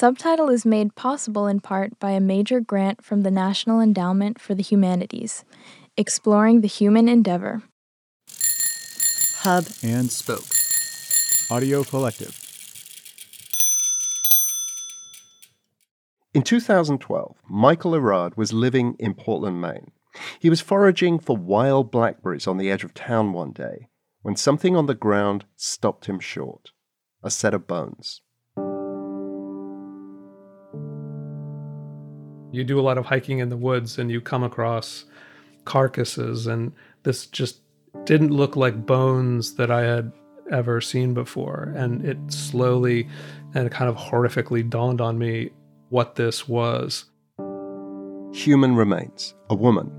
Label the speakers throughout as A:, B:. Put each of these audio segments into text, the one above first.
A: Subtitle is made possible in part by a major grant from the National Endowment for the Humanities, exploring the human endeavor.
B: Hub
C: and Spoke. Audio Collective.
D: In 2012, Michael Erard was living in Portland, Maine. He was foraging for wild blackberries on the edge of town one day when something on the ground stopped him short a set of bones.
E: You do a lot of hiking in the woods and you come across carcasses, and this just didn't look like bones that I had ever seen before. And it slowly and kind of horrifically dawned on me what this was.
D: Human remains, a woman.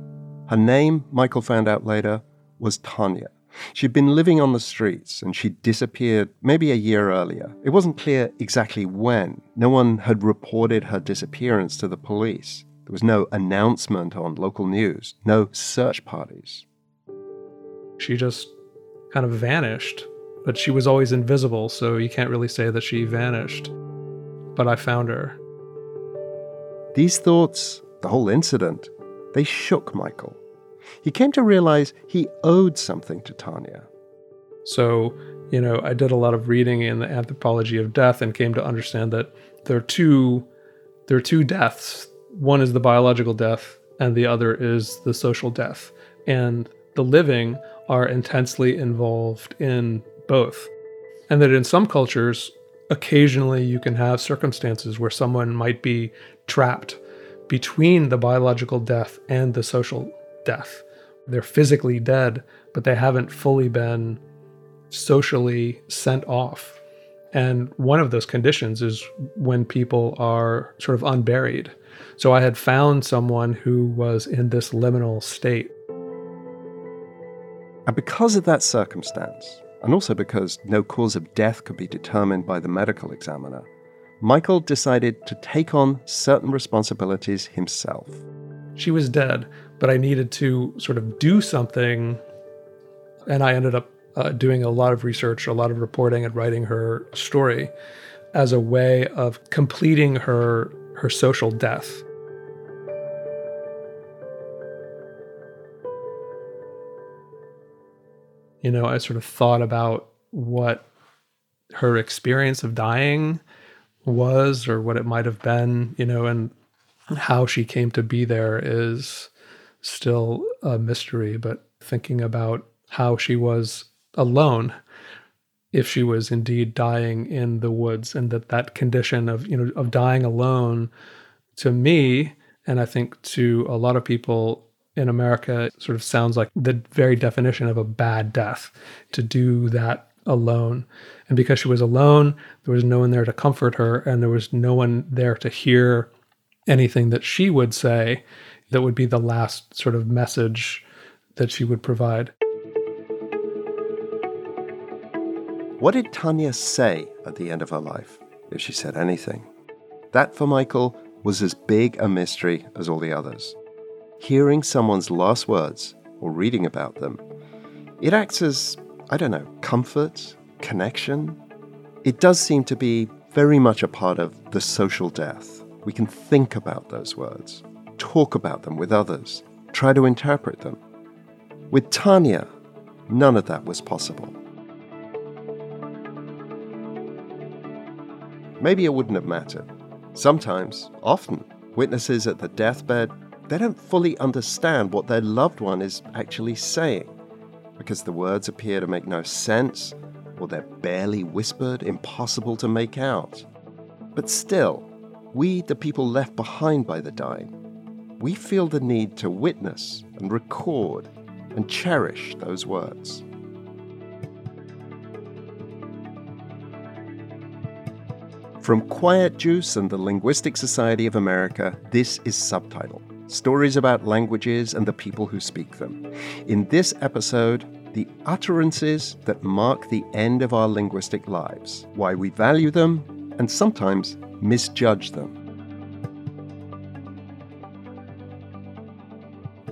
D: Her name, Michael found out later, was Tanya. She'd been living on the streets and she'd disappeared maybe a year earlier. It wasn't clear exactly when. No one had reported her disappearance to the police. There was no announcement on local news, no search parties.
E: She just kind of vanished, but she was always invisible, so you can't really say that she vanished. But I found her.
D: These thoughts, the whole incident, they shook Michael. He came to realize he owed something to Tanya.
E: So, you know, I did a lot of reading in the anthropology of death and came to understand that there are two there are two deaths. One is the biological death and the other is the social death. And the living are intensely involved in both. And that in some cultures, occasionally you can have circumstances where someone might be trapped between the biological death and the social death. They're physically dead, but they haven't fully been socially sent off. And one of those conditions is when people are sort of unburied. So I had found someone who was in this liminal state.
D: And because of that circumstance, and also because no cause of death could be determined by the medical examiner, Michael decided to take on certain responsibilities himself.
E: She was dead, but I needed to sort of do something. And I ended up uh, doing a lot of research, a lot of reporting, and writing her story as a way of completing her her social death. You know, I sort of thought about what her experience of dying was or what it might have been, you know, and how she came to be there is still a mystery, but thinking about how she was alone if she was indeed dying in the woods and that that condition of you know of dying alone to me and i think to a lot of people in america sort of sounds like the very definition of a bad death to do that alone. And because she was alone there was no one there to comfort her and there was no one there to hear anything that she would say that would be the last sort of message that she would provide.
D: What did Tanya say at the end of her life, if she said anything? That for Michael was as big a mystery as all the others. Hearing someone's last words or reading about them, it acts as, I don't know, comfort, connection. It does seem to be very much a part of the social death. We can think about those words talk about them with others, try to interpret them. With Tanya, none of that was possible. Maybe it wouldn't have mattered. Sometimes, often, witnesses at the deathbed, they don't fully understand what their loved one is actually saying because the words appear to make no sense or they're barely whispered, impossible to make out. But still, we, the people left behind by the dying, we feel the need to witness and record and cherish those words. From Quiet Juice and the Linguistic Society of America, this is Subtitle stories about languages and the people who speak them. In this episode, the utterances that mark the end of our linguistic lives, why we value them, and sometimes misjudge them.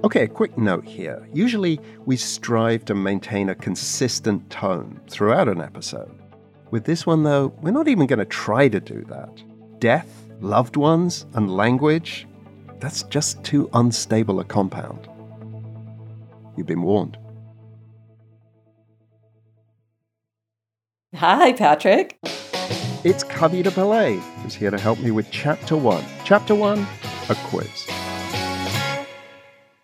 D: Okay, a quick note here. Usually, we strive to maintain a consistent tone throughout an episode. With this one, though, we're not even going to try to do that. death, loved ones, and language, that's just too unstable a compound. You've been warned.
B: Hi, Patrick.
D: It's Kavita Pillay, who's here to help me with Chapter 1. Chapter 1, a quiz.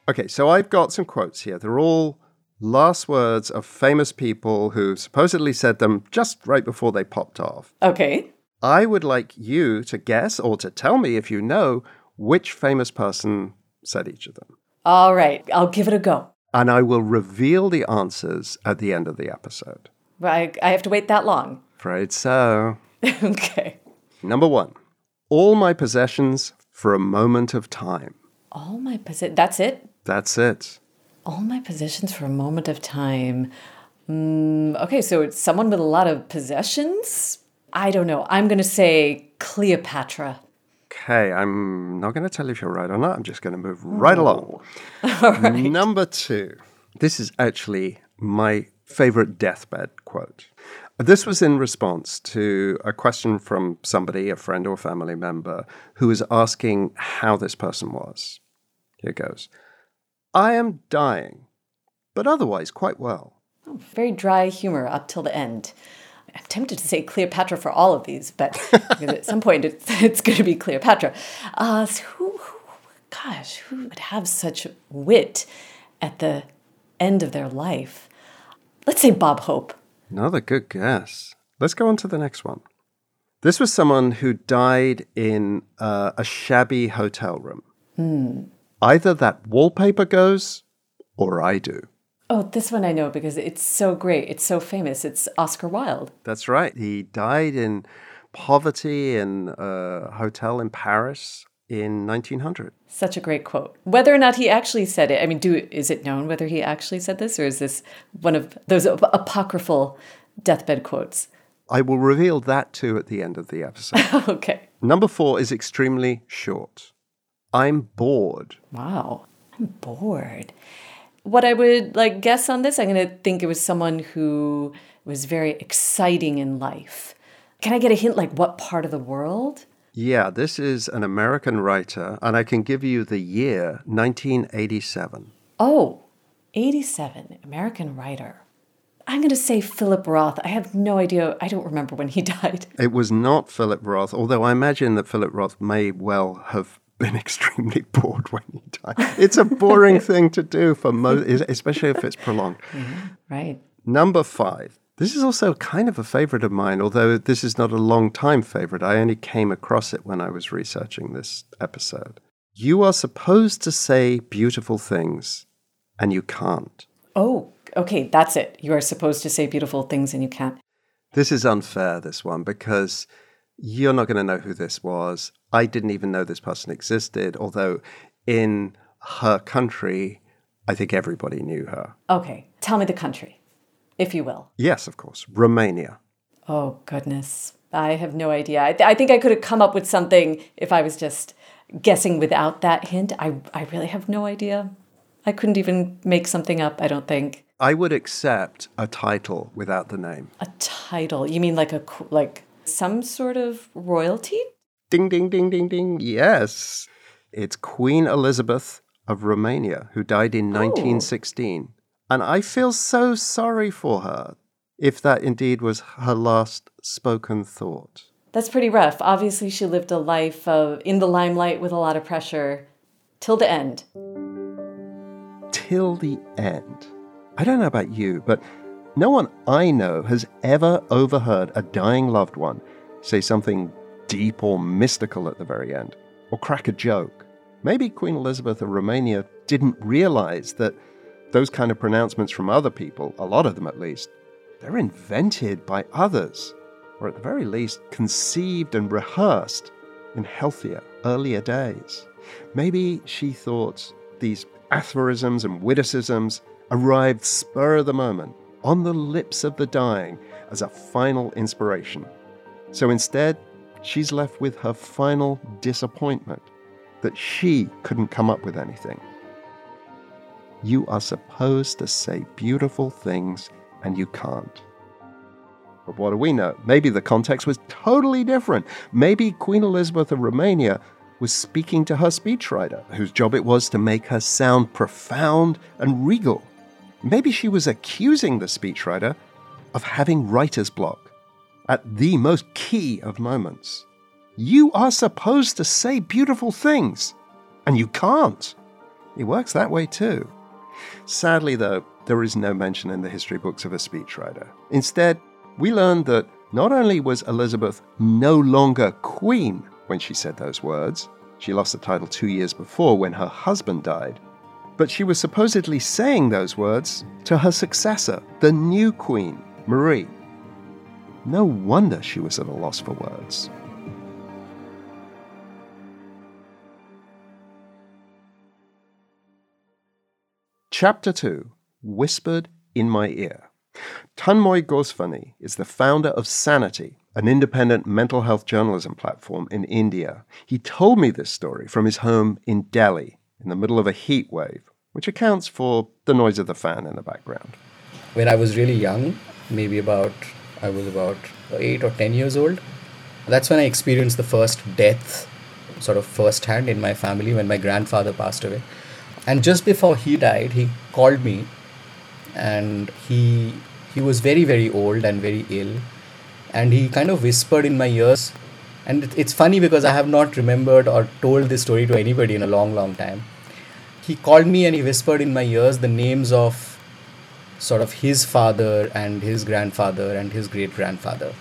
D: Okay, so I've got some quotes here. They're all last words of famous people who supposedly said them just right before they popped off.
B: Okay.
D: I would like you to guess or to tell me if you know which famous person said each of them.
B: All right. I'll give it a go.
D: And I will reveal the answers at the end of the episode.
B: I, I have to wait that long.
D: Afraid so.
B: okay.
D: Number one All my possessions for a moment of time.
B: All my possessions. That's it?
D: That's it.
B: All my possessions for a moment of time. Mm, okay, so it's someone with a lot of possessions? I don't know. I'm going to say Cleopatra.
D: Okay, I'm not going to tell you if you're right or not. I'm just going to move right along. Number two. This is actually my favorite deathbed quote. This was in response to a question from somebody, a friend or family member, who was asking how this person was. Here it goes I am dying, but otherwise quite well.
B: Oh, very dry humor up till the end. I'm tempted to say Cleopatra for all of these, but at some point it's, it's going to be Cleopatra. Uh, so who, who, gosh, who would have such wit at the end of their life? Let's say Bob Hope.
D: Another good guess. Let's go on to the next one. This was someone who died in uh, a shabby hotel room.
B: Hmm.
D: Either that wallpaper goes or I do.
B: Oh, this one I know because it's so great. It's so famous. It's Oscar Wilde.
D: That's right. He died in poverty in a hotel in Paris in 1900.
B: Such a great quote. Whether or not he actually said it, I mean, do is it known whether he actually said this, or is this one of those apocryphal deathbed quotes?
D: I will reveal that too at the end of the episode.
B: okay.
D: Number four is extremely short. I'm bored.
B: Wow, I'm bored. What I would like guess on this, I'm going to think it was someone who was very exciting in life. Can I get a hint, like what part of the world?
D: Yeah, this is an American writer, and I can give you the year 1987.
B: Oh, 87, American writer. I'm going to say Philip Roth. I have no idea. I don't remember when he died.
D: It was not Philip Roth, although I imagine that Philip Roth may well have been extremely bored when he died. It's a boring thing to do for most, especially if it's prolonged.
B: Mm-hmm. Right.
D: Number five. This is also kind of a favorite of mine, although this is not a long time favorite. I only came across it when I was researching this episode. You are supposed to say beautiful things, and you can't.
B: Oh, okay, that's it. You are supposed to say beautiful things and you can't.
D: This is unfair, this one, because you're not going to know who this was. I didn't even know this person existed, although in her country, I think everybody knew her.
B: Okay, tell me the country if you will.
D: Yes, of course. Romania.
B: Oh, goodness. I have no idea. I, th- I, think I could have come up with something if I was just guessing without that hint. I, I really have no idea. I couldn't even make something up, I don't think.
D: I would accept a title without the name.
B: A title? You mean like a like some sort of royalty?
D: Ding ding ding ding ding. Yes. It's Queen Elizabeth of Romania who died in 1916. And I feel so sorry for her if that indeed was her last spoken thought.
B: That's pretty rough. Obviously, she lived a life of in the limelight with a lot of pressure till the end.
D: Till the end. I don't know about you, but no one I know has ever overheard a dying loved one say something deep or mystical at the very end, or crack a joke. Maybe Queen Elizabeth of Romania didn't realize that those kind of pronouncements from other people, a lot of them at least, they're invented by others, or at the very least, conceived and rehearsed in healthier, earlier days. Maybe she thought these aphorisms and witticisms arrived spur of the moment, on the lips of the dying, as a final inspiration. So instead, she's left with her final disappointment that she couldn't come up with anything. You are supposed to say beautiful things and you can't. But what do we know? Maybe the context was totally different. Maybe Queen Elizabeth of Romania was speaking to her speechwriter, whose job it was to make her sound profound and regal. Maybe she was accusing the speechwriter of having writer's block at the most key of moments. You are supposed to say beautiful things, and you can't. It works that way too. Sadly, though, there is no mention in the history books of a speechwriter. Instead, we learn that not only was Elizabeth no longer queen when she said those words, she lost the title two years before when her husband died, but she was supposedly saying those words to her successor, the new queen, Marie. No wonder she was at a loss for words. Chapter 2 Whispered in My Ear. Tanmoy Goswami is the founder of Sanity, an independent mental health journalism platform in India. He told me this story from his home in Delhi in the middle of a heat wave, which accounts for the noise of the fan in the background.
F: When I was really young, maybe about, I was about 8 or 10 years old, that's when I experienced the first death, sort of firsthand in my family when my grandfather passed away. And just before he died, he called me and he he was very very old and very ill and he kind of whispered in my ears and it's funny because i have not remembered or told this story to anybody in a long long time. He called me and he whispered in my ears the names of sort of his father and his grandfather and his great grandfather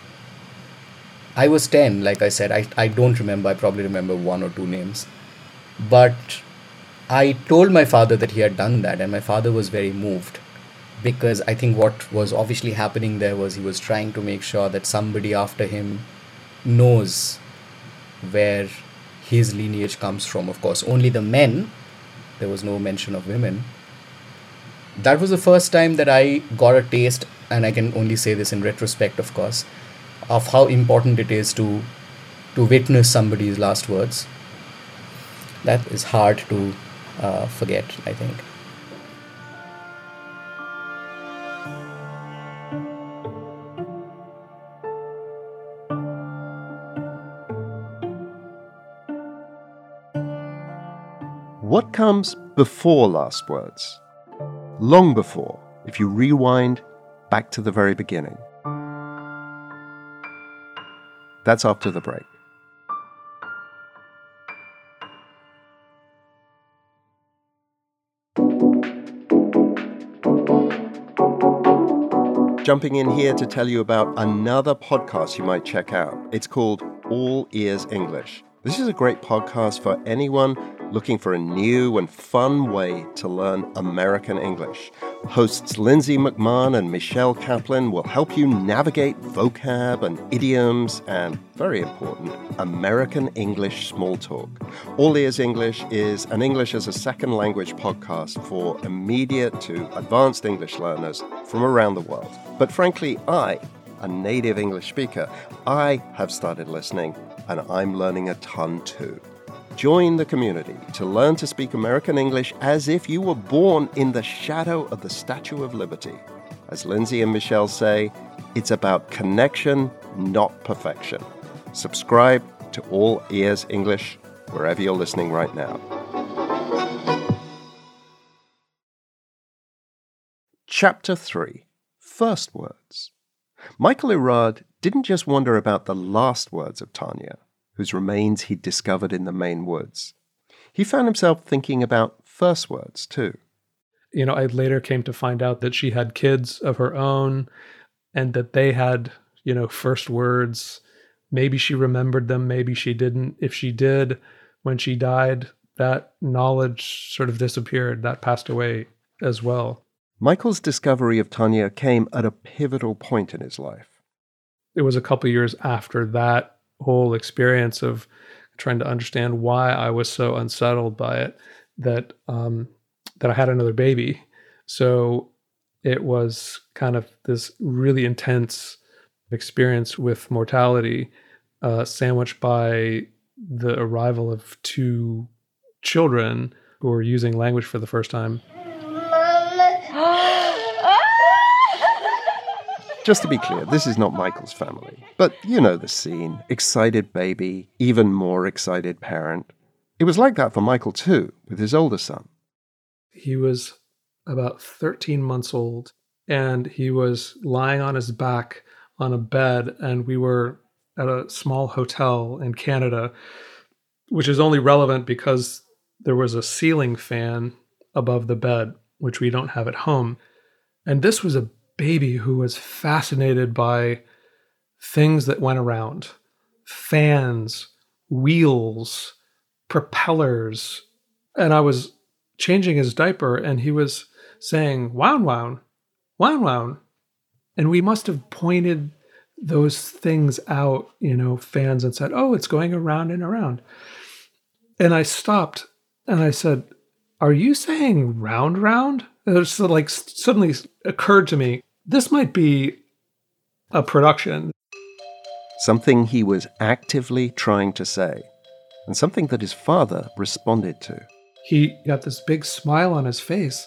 F: i was 10 like i said. I, I don't remember. I probably remember one or two names. But i told my father that he had done that and my father was very moved because I think what was obviously happening there was he was trying to make sure that somebody after him knows where his lineage comes from. Of course, only the men, there was no mention of women. That was the first time that I got a taste, and I can only say this in retrospect, of course, of how important it is to to witness somebody's last words. That is hard to uh, forget, I think.
D: What comes before last words? Long before, if you rewind back to the very beginning. That's after the break. Jumping in here to tell you about another podcast you might check out. It's called All Ears English. This is a great podcast for anyone looking for a new and fun way to learn American English. Hosts Lindsay McMahon and Michelle Kaplan will help you navigate vocab and idioms and, very important, American English small talk. All Ears English is an English as a second language podcast for immediate to advanced English learners from around the world. But frankly, I, a native English speaker, I have started listening and I'm learning a ton too. Join the community to learn to speak American English as if you were born in the shadow of the Statue of Liberty. As Lindsay and Michelle say, it's about connection, not perfection. Subscribe to All Ears English wherever you're listening right now. Chapter 3 First Words. Michael Erard didn't just wonder about the last words of Tanya, whose remains he'd discovered in the Maine woods. He found himself thinking about first words too.
E: You know, I later came to find out that she had kids of her own and that they had, you know, first words. Maybe she remembered them, maybe she didn't. If she did, when she died, that knowledge sort of disappeared, that passed away as well.
D: Michael's discovery of Tanya came at a pivotal point in his life.
E: It was a couple years after that whole experience of trying to understand why I was so unsettled by it that um, that I had another baby. So it was kind of this really intense experience with mortality, uh, sandwiched by the arrival of two children who were using language for the first time.
D: Just to be clear, this is not Michael's family. But you know the scene excited baby, even more excited parent. It was like that for Michael too, with his older son.
E: He was about 13 months old and he was lying on his back on a bed, and we were at a small hotel in Canada, which is only relevant because there was a ceiling fan above the bed, which we don't have at home. And this was a baby who was fascinated by things that went around fans, wheels, propellers. And I was changing his diaper, and he was saying, Wown, wown, wown, wown. And we must have pointed those things out, you know, fans and said, oh, it's going around and around. And I stopped and I said, are you saying round, round? Just like suddenly occurred to me, this might be a production.
D: Something he was actively trying to say, and something that his father responded to.
E: He got this big smile on his face.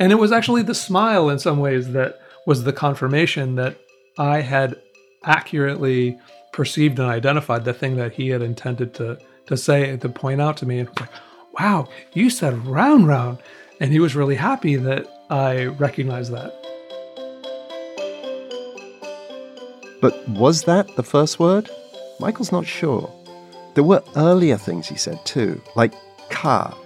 E: And it was actually the smile in some ways that was the confirmation that I had accurately perceived and identified the thing that he had intended to to say to point out to me and like wow you said round round and he was really happy that i recognized that
D: but was that the first word michael's not sure there were earlier things he said too like car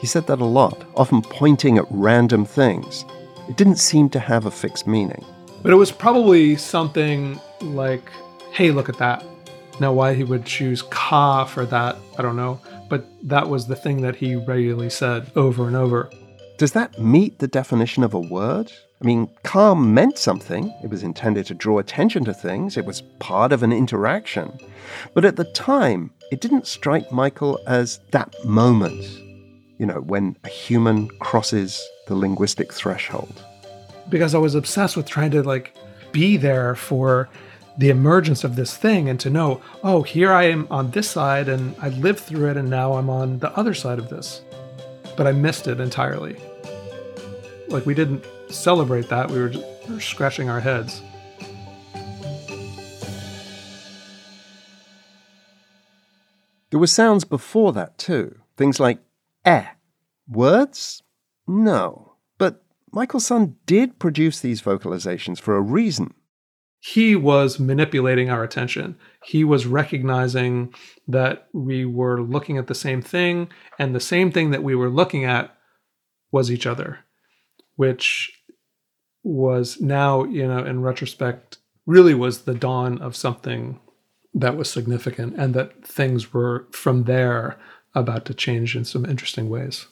D: he said that a lot often pointing at random things it didn't seem to have a fixed meaning
E: but it was probably something like, hey, look at that. Now, why he would choose ka for that, I don't know. But that was the thing that he regularly said over and over.
D: Does that meet the definition of a word? I mean, calm meant something. It was intended to draw attention to things. It was part of an interaction. But at the time, it didn't strike Michael as that moment, you know, when a human crosses the linguistic threshold.
E: Because I was obsessed with trying to like be there for the emergence of this thing and to know, oh, here I am on this side and I lived through it and now I'm on the other side of this. But I missed it entirely. Like we didn't celebrate that, we were just scratching our heads.
D: There were sounds before that too. Things like eh. Words? No. But Michael's son did produce these vocalizations for a reason.
E: He was manipulating our attention. He was recognizing that we were looking at the same thing, and the same thing that we were looking at was each other, which was now, you know, in retrospect, really was the dawn of something that was significant, and that things were from there about to change in some interesting ways.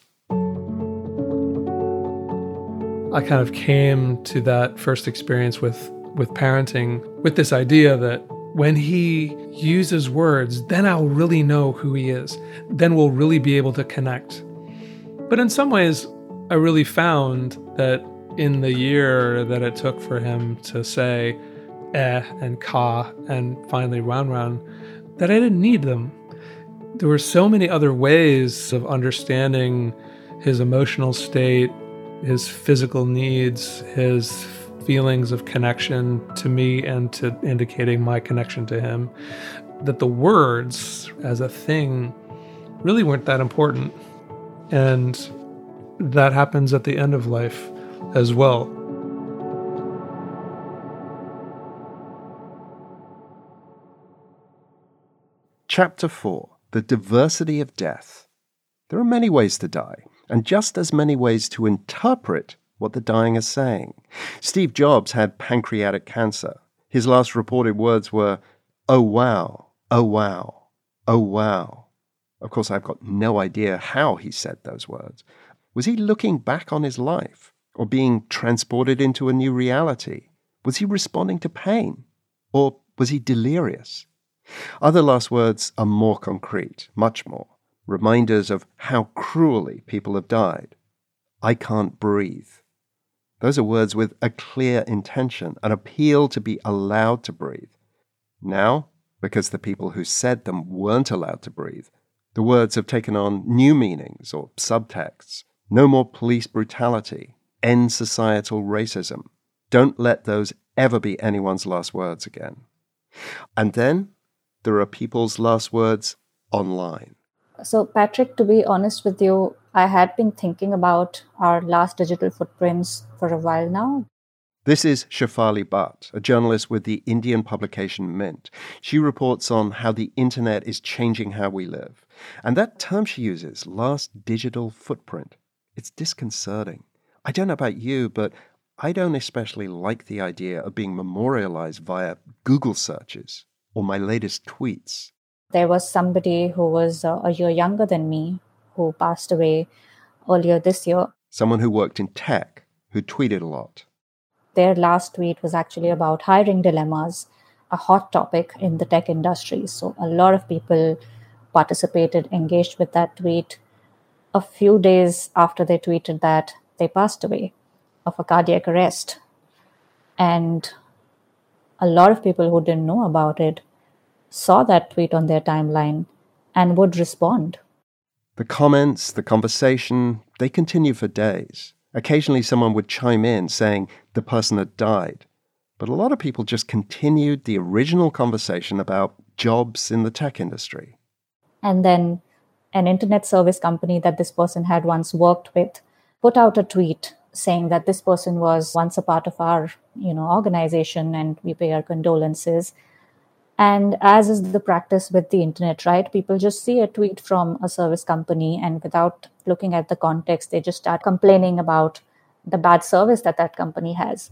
E: I kind of came to that first experience with with parenting with this idea that when he uses words, then I'll really know who he is. Then we'll really be able to connect. But in some ways, I really found that in the year that it took for him to say eh and ka and finally round round, that I didn't need them. There were so many other ways of understanding his emotional state his physical needs, his feelings of connection to me and to indicating my connection to him, that the words as a thing really weren't that important. And that happens at the end of life as well.
D: Chapter 4 The Diversity of Death. There are many ways to die and just as many ways to interpret what the dying is saying. Steve Jobs had pancreatic cancer. His last reported words were, Oh wow, oh wow, oh wow. Of course, I've got no idea how he said those words. Was he looking back on his life or being transported into a new reality? Was he responding to pain or was he delirious? Other last words are more concrete, much more reminders of how cruelly people have died. I can't breathe. Those are words with a clear intention, an appeal to be allowed to breathe. Now, because the people who said them weren't allowed to breathe, the words have taken on new meanings or subtexts. No more police brutality. End societal racism. Don't let those ever be anyone's last words again. And then there are people's last words online.
G: So, Patrick, to be honest with you, I had been thinking about our last digital footprints for a while now.
D: This is Shephali Bhatt, a journalist with the Indian publication Mint. She reports on how the internet is changing how we live. And that term she uses, last digital footprint, it's disconcerting. I don't know about you, but I don't especially like the idea of being memorialized via Google searches or my latest tweets.
G: There was somebody who was uh, a year younger than me who passed away earlier this year.
D: Someone who worked in tech, who tweeted a lot.
G: Their last tweet was actually about hiring dilemmas, a hot topic in the tech industry. So a lot of people participated, engaged with that tweet. A few days after they tweeted that, they passed away of a cardiac arrest. And a lot of people who didn't know about it saw that tweet on their timeline and would respond.
D: The comments, the conversation, they continue for days. Occasionally, someone would chime in saying the person had died. But a lot of people just continued the original conversation about jobs in the tech industry.
G: And then an internet service company that this person had once worked with put out a tweet saying that this person was once a part of our you know organization and we pay our condolences. And as is the practice with the internet right? People just see a tweet from a service company and without looking at the context they just start complaining about the bad service that that company has.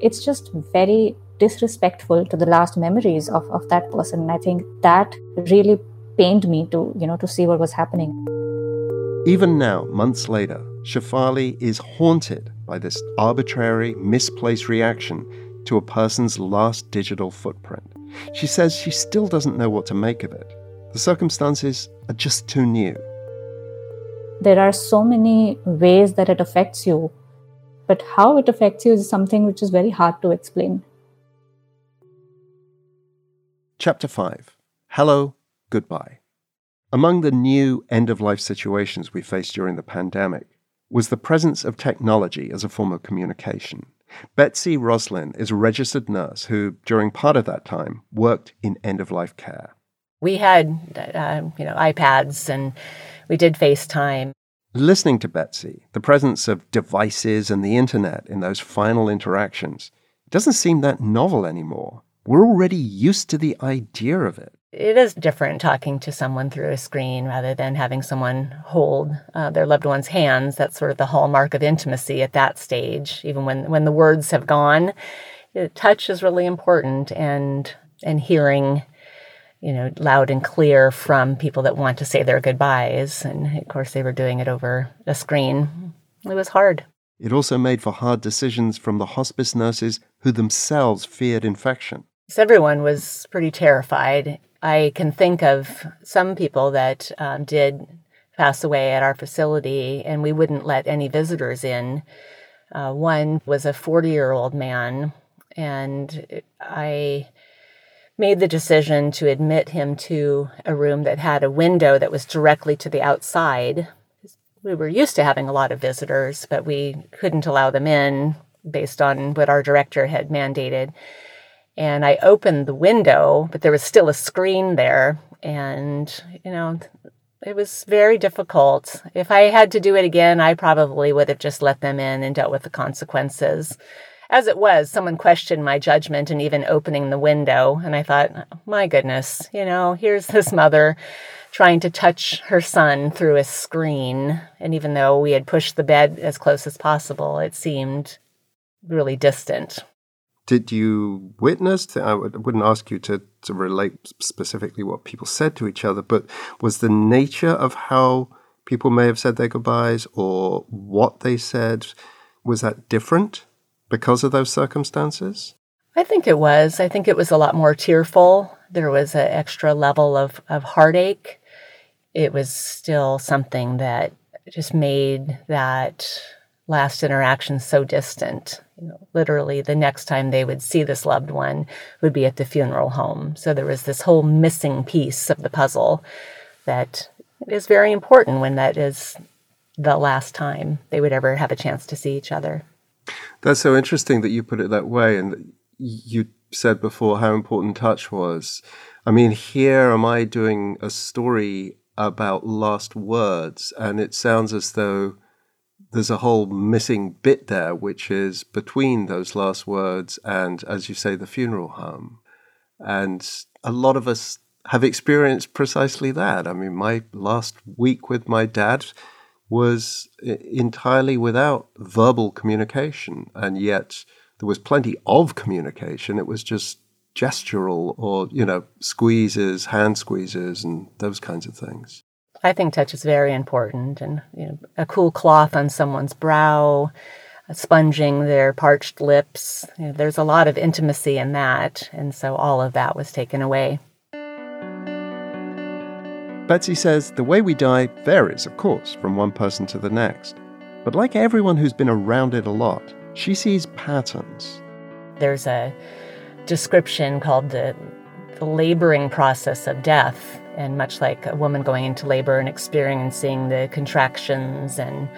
G: It's just very disrespectful to the last memories of, of that person and i think that really pained me to you know to see what was happening
D: even now, months later, Shephali is haunted by this arbitrary, misplaced reaction to a person's last digital footprint. She says she still doesn't know what to make of it. The circumstances are just too new.
G: There are so many ways that it affects you, but how it affects you is something which is very hard to explain.
D: Chapter 5 Hello, Goodbye. Among the new end of life situations we faced during the pandemic was the presence of technology as a form of communication. Betsy Roslin is a registered nurse who, during part of that time, worked in end of life care.
H: We had, uh, you know, iPads and we did FaceTime.
D: Listening to Betsy, the presence of devices and the internet in those final interactions doesn't seem that novel anymore. We're already used to the idea of it
H: it is different talking to someone through a screen rather than having someone hold uh, their loved one's hands. That's sort of the hallmark of intimacy at that stage. Even when when the words have gone, touch is really important, and and hearing, you know, loud and clear from people that want to say their goodbyes. And of course, they were doing it over a screen. It was hard.
D: It also made for hard decisions from the hospice nurses who themselves feared infection.
H: So everyone was pretty terrified I can think of some people that um, did pass away at our facility, and we wouldn't let any visitors in. Uh, one was a 40 year old man, and I made the decision to admit him to a room that had a window that was directly to the outside. We were used to having a lot of visitors, but we couldn't allow them in based on what our director had mandated and I opened the window, but there was still a screen there. And, you know, it was very difficult. If I had to do it again, I probably would have just let them in and dealt with the consequences. As it was, someone questioned my judgment and even opening the window. And I thought, my goodness, you know, here's this mother trying to touch her son through a screen. And even though we had pushed the bed as close as possible, it seemed really distant
D: did you witness? I wouldn't ask you to, to relate specifically what people said to each other, but was the nature of how people may have said their goodbyes or what they said, was that different because of those circumstances?
H: I think it was. I think it was a lot more tearful. There was an extra level of, of heartache. It was still something that just made that last interaction so distant. You know, literally, the next time they would see this loved one would be at the funeral home. So there was this whole missing piece of the puzzle that is very important when that is the last time they would ever have a chance to see each other.
D: That's so interesting that you put it that way. And you said before how important touch was. I mean, here am I doing a story about last words, and it sounds as though there's a whole missing bit there, which is between those last words and, as you say, the funeral home. And a lot of us have experienced precisely that. I mean, my last week with my dad was entirely without verbal communication, and yet there was plenty of communication. It was just gestural or, you know, squeezes, hand squeezes, and those kinds of things.
H: I think touch is very important, and you know, a cool cloth on someone's brow, sponging their parched lips. You know, there's a lot of intimacy in that, and so all of that was taken away.
D: Betsy says the way we die varies, of course, from one person to the next. But like everyone who's been around it a lot, she sees patterns.
H: There's a description called the, the laboring process of death. And much like a woman going into labor and experiencing the contractions, and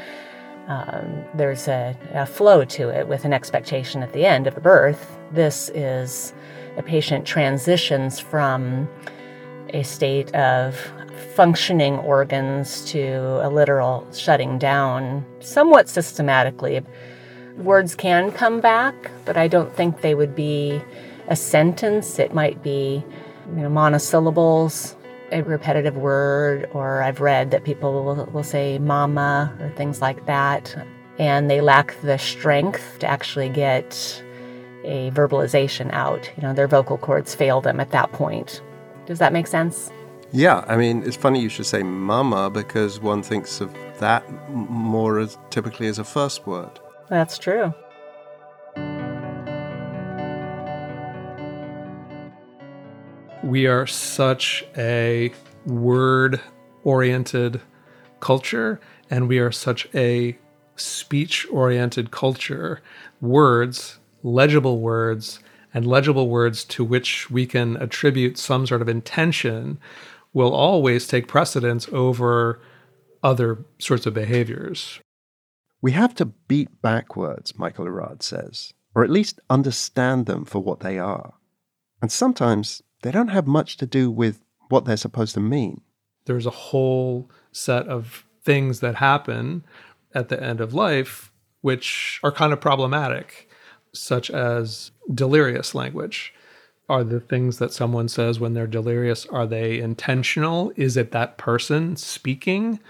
H: um, there's a, a flow to it with an expectation at the end of a birth. This is a patient transitions from a state of functioning organs to a literal shutting down somewhat systematically. Words can come back, but I don't think they would be a sentence. It might be you know, monosyllables, a repetitive word, or I've read that people will, will say mama or things like that, and they lack the strength to actually get a verbalization out. You know, their vocal cords fail them at that point. Does that make sense?
D: Yeah, I mean, it's funny you should say mama because one thinks of that more as typically as a first word.
H: That's true.
E: We are such a word oriented culture and we are such a speech oriented culture. Words, legible words, and legible words to which we can attribute some sort of intention will always take precedence over other sorts of behaviors.
D: We have to beat backwards, Michael Erard says, or at least understand them for what they are. And sometimes they don't have much to do with what they're supposed to mean.
E: There's a whole set of things that happen at the end of life which are kind of problematic, such as delirious language. Are the things that someone says when they're delirious are they intentional? Is it that person speaking?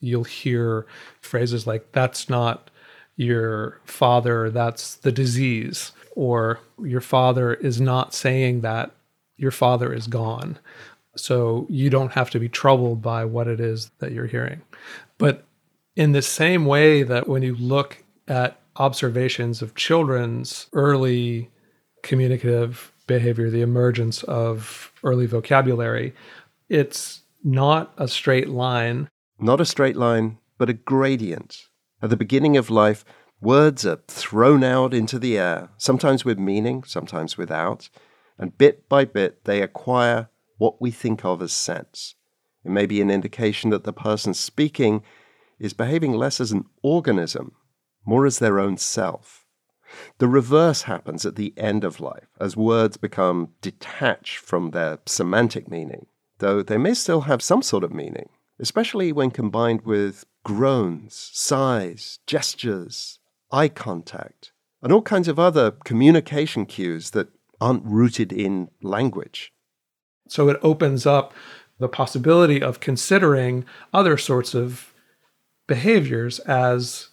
E: You'll hear phrases like that's not your father that's the disease or your father is not saying that your father is gone so you don't have to be troubled by what it is that you're hearing but in the same way that when you look at observations of children's early communicative behavior, the emergence of early vocabulary, it's not a straight line.
D: Not a straight line, but a gradient. At the beginning of life, words are thrown out into the air, sometimes with meaning, sometimes without, and bit by bit they acquire what we think of as sense. It may be an indication that the person speaking is behaving less as an organism, more as their own self. The reverse happens at the end of life as words become detached from their semantic meaning, though they may still have some sort of meaning, especially when combined with groans, sighs, gestures, eye contact, and all kinds of other communication cues that aren't rooted in language.
E: So it opens up the possibility of considering other sorts of behaviors as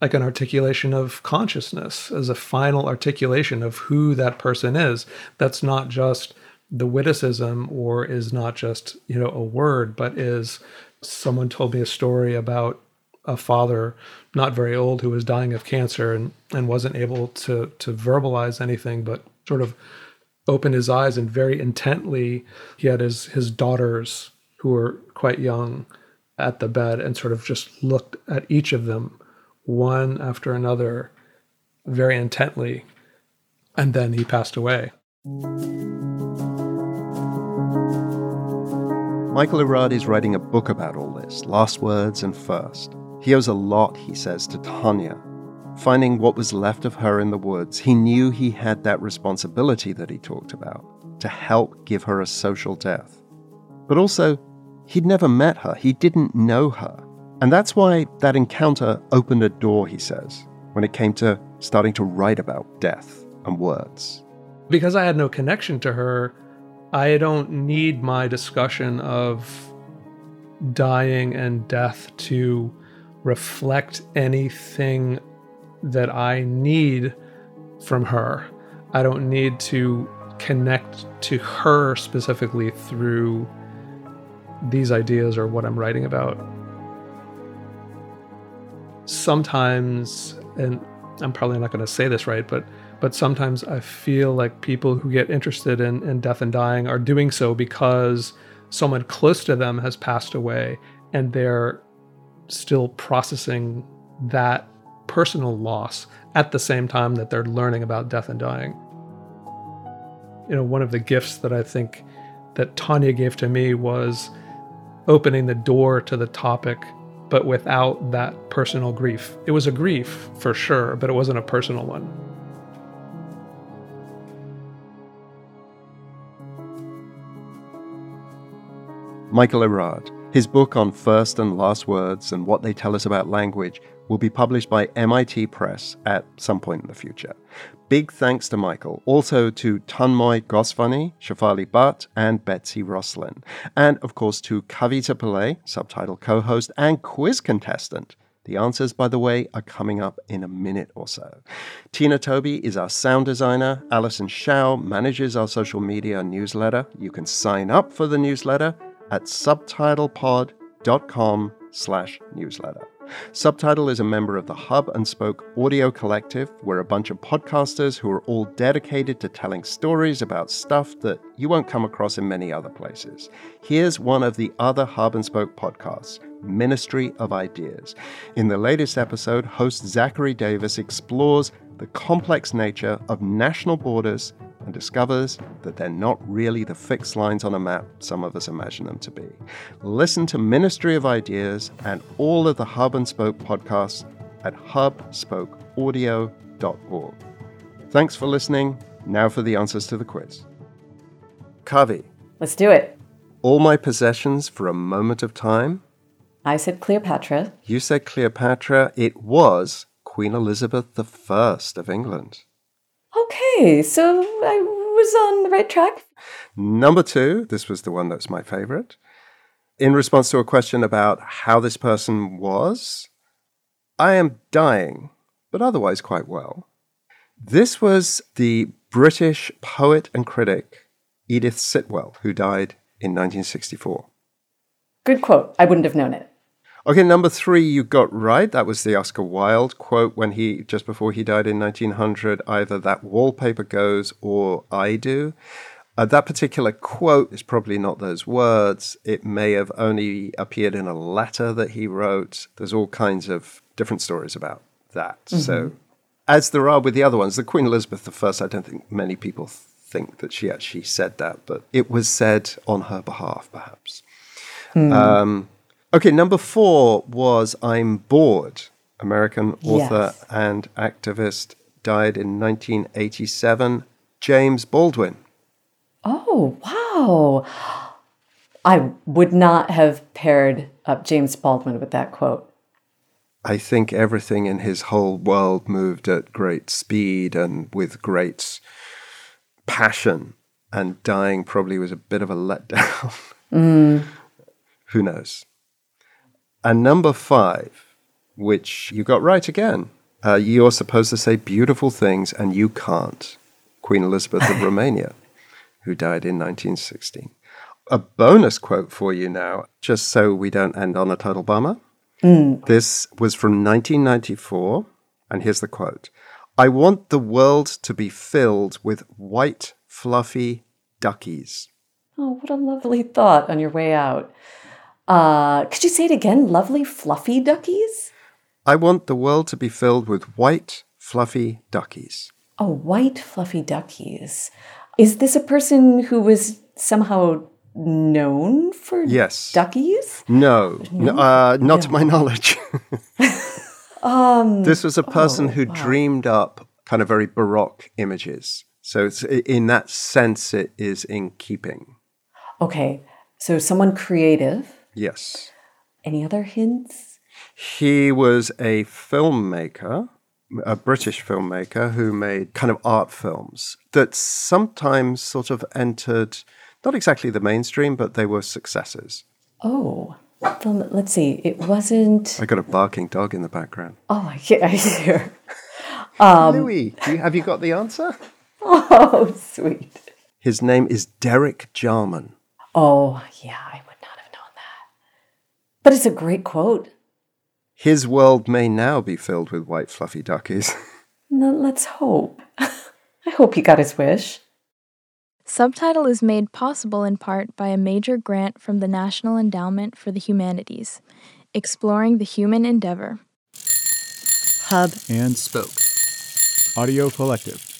E: like an articulation of consciousness as a final articulation of who that person is that's not just the witticism or is not just you know a word but is someone told me a story about a father not very old who was dying of cancer and, and wasn't able to to verbalize anything but sort of opened his eyes and very intently he had his his daughters who were quite young at the bed and sort of just looked at each of them one after another very intently, and then he passed away.
D: Michael Erard is writing a book about all this, Last Words and First. He owes a lot, he says, to Tanya. Finding what was left of her in the woods, he knew he had that responsibility that he talked about to help give her a social death. But also, he'd never met her, he didn't know her. And that's why that encounter opened a door, he says, when it came to starting to write about death and words.
E: Because I had no connection to her, I don't need my discussion of dying and death to reflect anything that I need from her. I don't need to connect to her specifically through these ideas or what I'm writing about. Sometimes, and I'm probably not going to say this right, but but sometimes I feel like people who get interested in, in death and dying are doing so because someone close to them has passed away and they're still processing that personal loss at the same time that they're learning about death and dying. You know, one of the gifts that I think that Tanya gave to me was opening the door to the topic, but without that personal grief. It was a grief for sure, but it wasn't a personal one.
D: Michael Erard. His book on first and last words and what they tell us about language will be published by MIT Press at some point in the future. Big thanks to Michael, also to Tanmoy Goswami, Shephali Bhatt, and Betsy Roslin, and of course to Kavita Pillai, subtitle co host and quiz contestant. The answers, by the way, are coming up in a minute or so. Tina Toby is our sound designer. Alison Shao manages our social media newsletter. You can sign up for the newsletter at subtitlepod.com slash newsletter. Subtitle is a member of the Hub and Spoke Audio Collective. We're a bunch of podcasters who are all dedicated to telling stories about stuff that you won't come across in many other places. Here's one of the other Hub and Spoke podcasts, Ministry of Ideas. In the latest episode, host Zachary Davis explores the complex nature of national borders and discovers that they're not really the fixed lines on a map some of us imagine them to be. Listen to Ministry of Ideas and all of the Hub and Spoke podcasts at hubspokeaudio.org. Thanks for listening. Now for the answers to the quiz. Kavi.
B: Let's do it.
D: All my possessions for a moment of time.
B: I said Cleopatra.
D: You said Cleopatra. It was Queen Elizabeth I of England.
B: Okay, so I was on the right track.
D: Number two, this was the one that's my favorite. In response to a question about how this person was, I am dying, but otherwise quite well. This was the British poet and critic Edith Sitwell, who died in 1964.
B: Good quote. I wouldn't have known it.
D: Okay, number three, you got right. That was the Oscar Wilde quote when he, just before he died in 1900, either that wallpaper goes or I do. Uh, that particular quote is probably not those words. It may have only appeared in a letter that he wrote. There's all kinds of different stories about that. Mm-hmm. So, as there are with the other ones, the Queen Elizabeth I, I don't think many people think that she actually said that, but it was said on her behalf, perhaps. Mm. Um, Okay, number four was I'm Bored. American author yes. and activist died in 1987. James Baldwin.
B: Oh, wow. I would not have paired up James Baldwin with that quote.
D: I think everything in his whole world moved at great speed and with great passion, and dying probably was a bit of a letdown. Mm. Who knows? And number five, which you got right again, uh, you're supposed to say beautiful things and you can't. Queen Elizabeth of Romania, who died in 1916. A bonus quote for you now, just so we don't end on a total bummer. Mm. This was from 1994, and here's the quote I want the world to be filled with white, fluffy duckies.
B: Oh, what a lovely thought on your way out. Uh, could you say it again? Lovely fluffy duckies?
D: I want the world to be filled with white, fluffy duckies.
B: Oh, white, fluffy duckies. Is this a person who was somehow known for
D: yes.
B: duckies?
D: No, no uh, not no. to my knowledge.
B: Um,
D: This was a person
B: oh,
D: who
B: wow.
D: dreamed up kind of very baroque images. So it's, in that sense, it is in keeping.
B: Okay, so someone creative.
D: Yes.
B: Any other hints?
D: He was a filmmaker, a British filmmaker who made kind of art films that sometimes sort of entered not exactly the mainstream, but they were successes.
B: Oh, well, let's see. It wasn't.
D: I got a barking dog in the background.
B: Oh, I hear. I hear. Um,
D: Louis, do you, have you got the answer?
B: Oh, sweet.
D: His name is Derek Jarman.
B: Oh, yeah, I would not have known that. But it's a great quote.
D: His world may now be filled with white fluffy duckies.
B: N- Let's hope. I hope he got his wish.
A: Subtitle is made possible in part by a major grant from the National Endowment for the Humanities, exploring the human endeavor.
B: Hub
C: and Spoke. Audio Collective.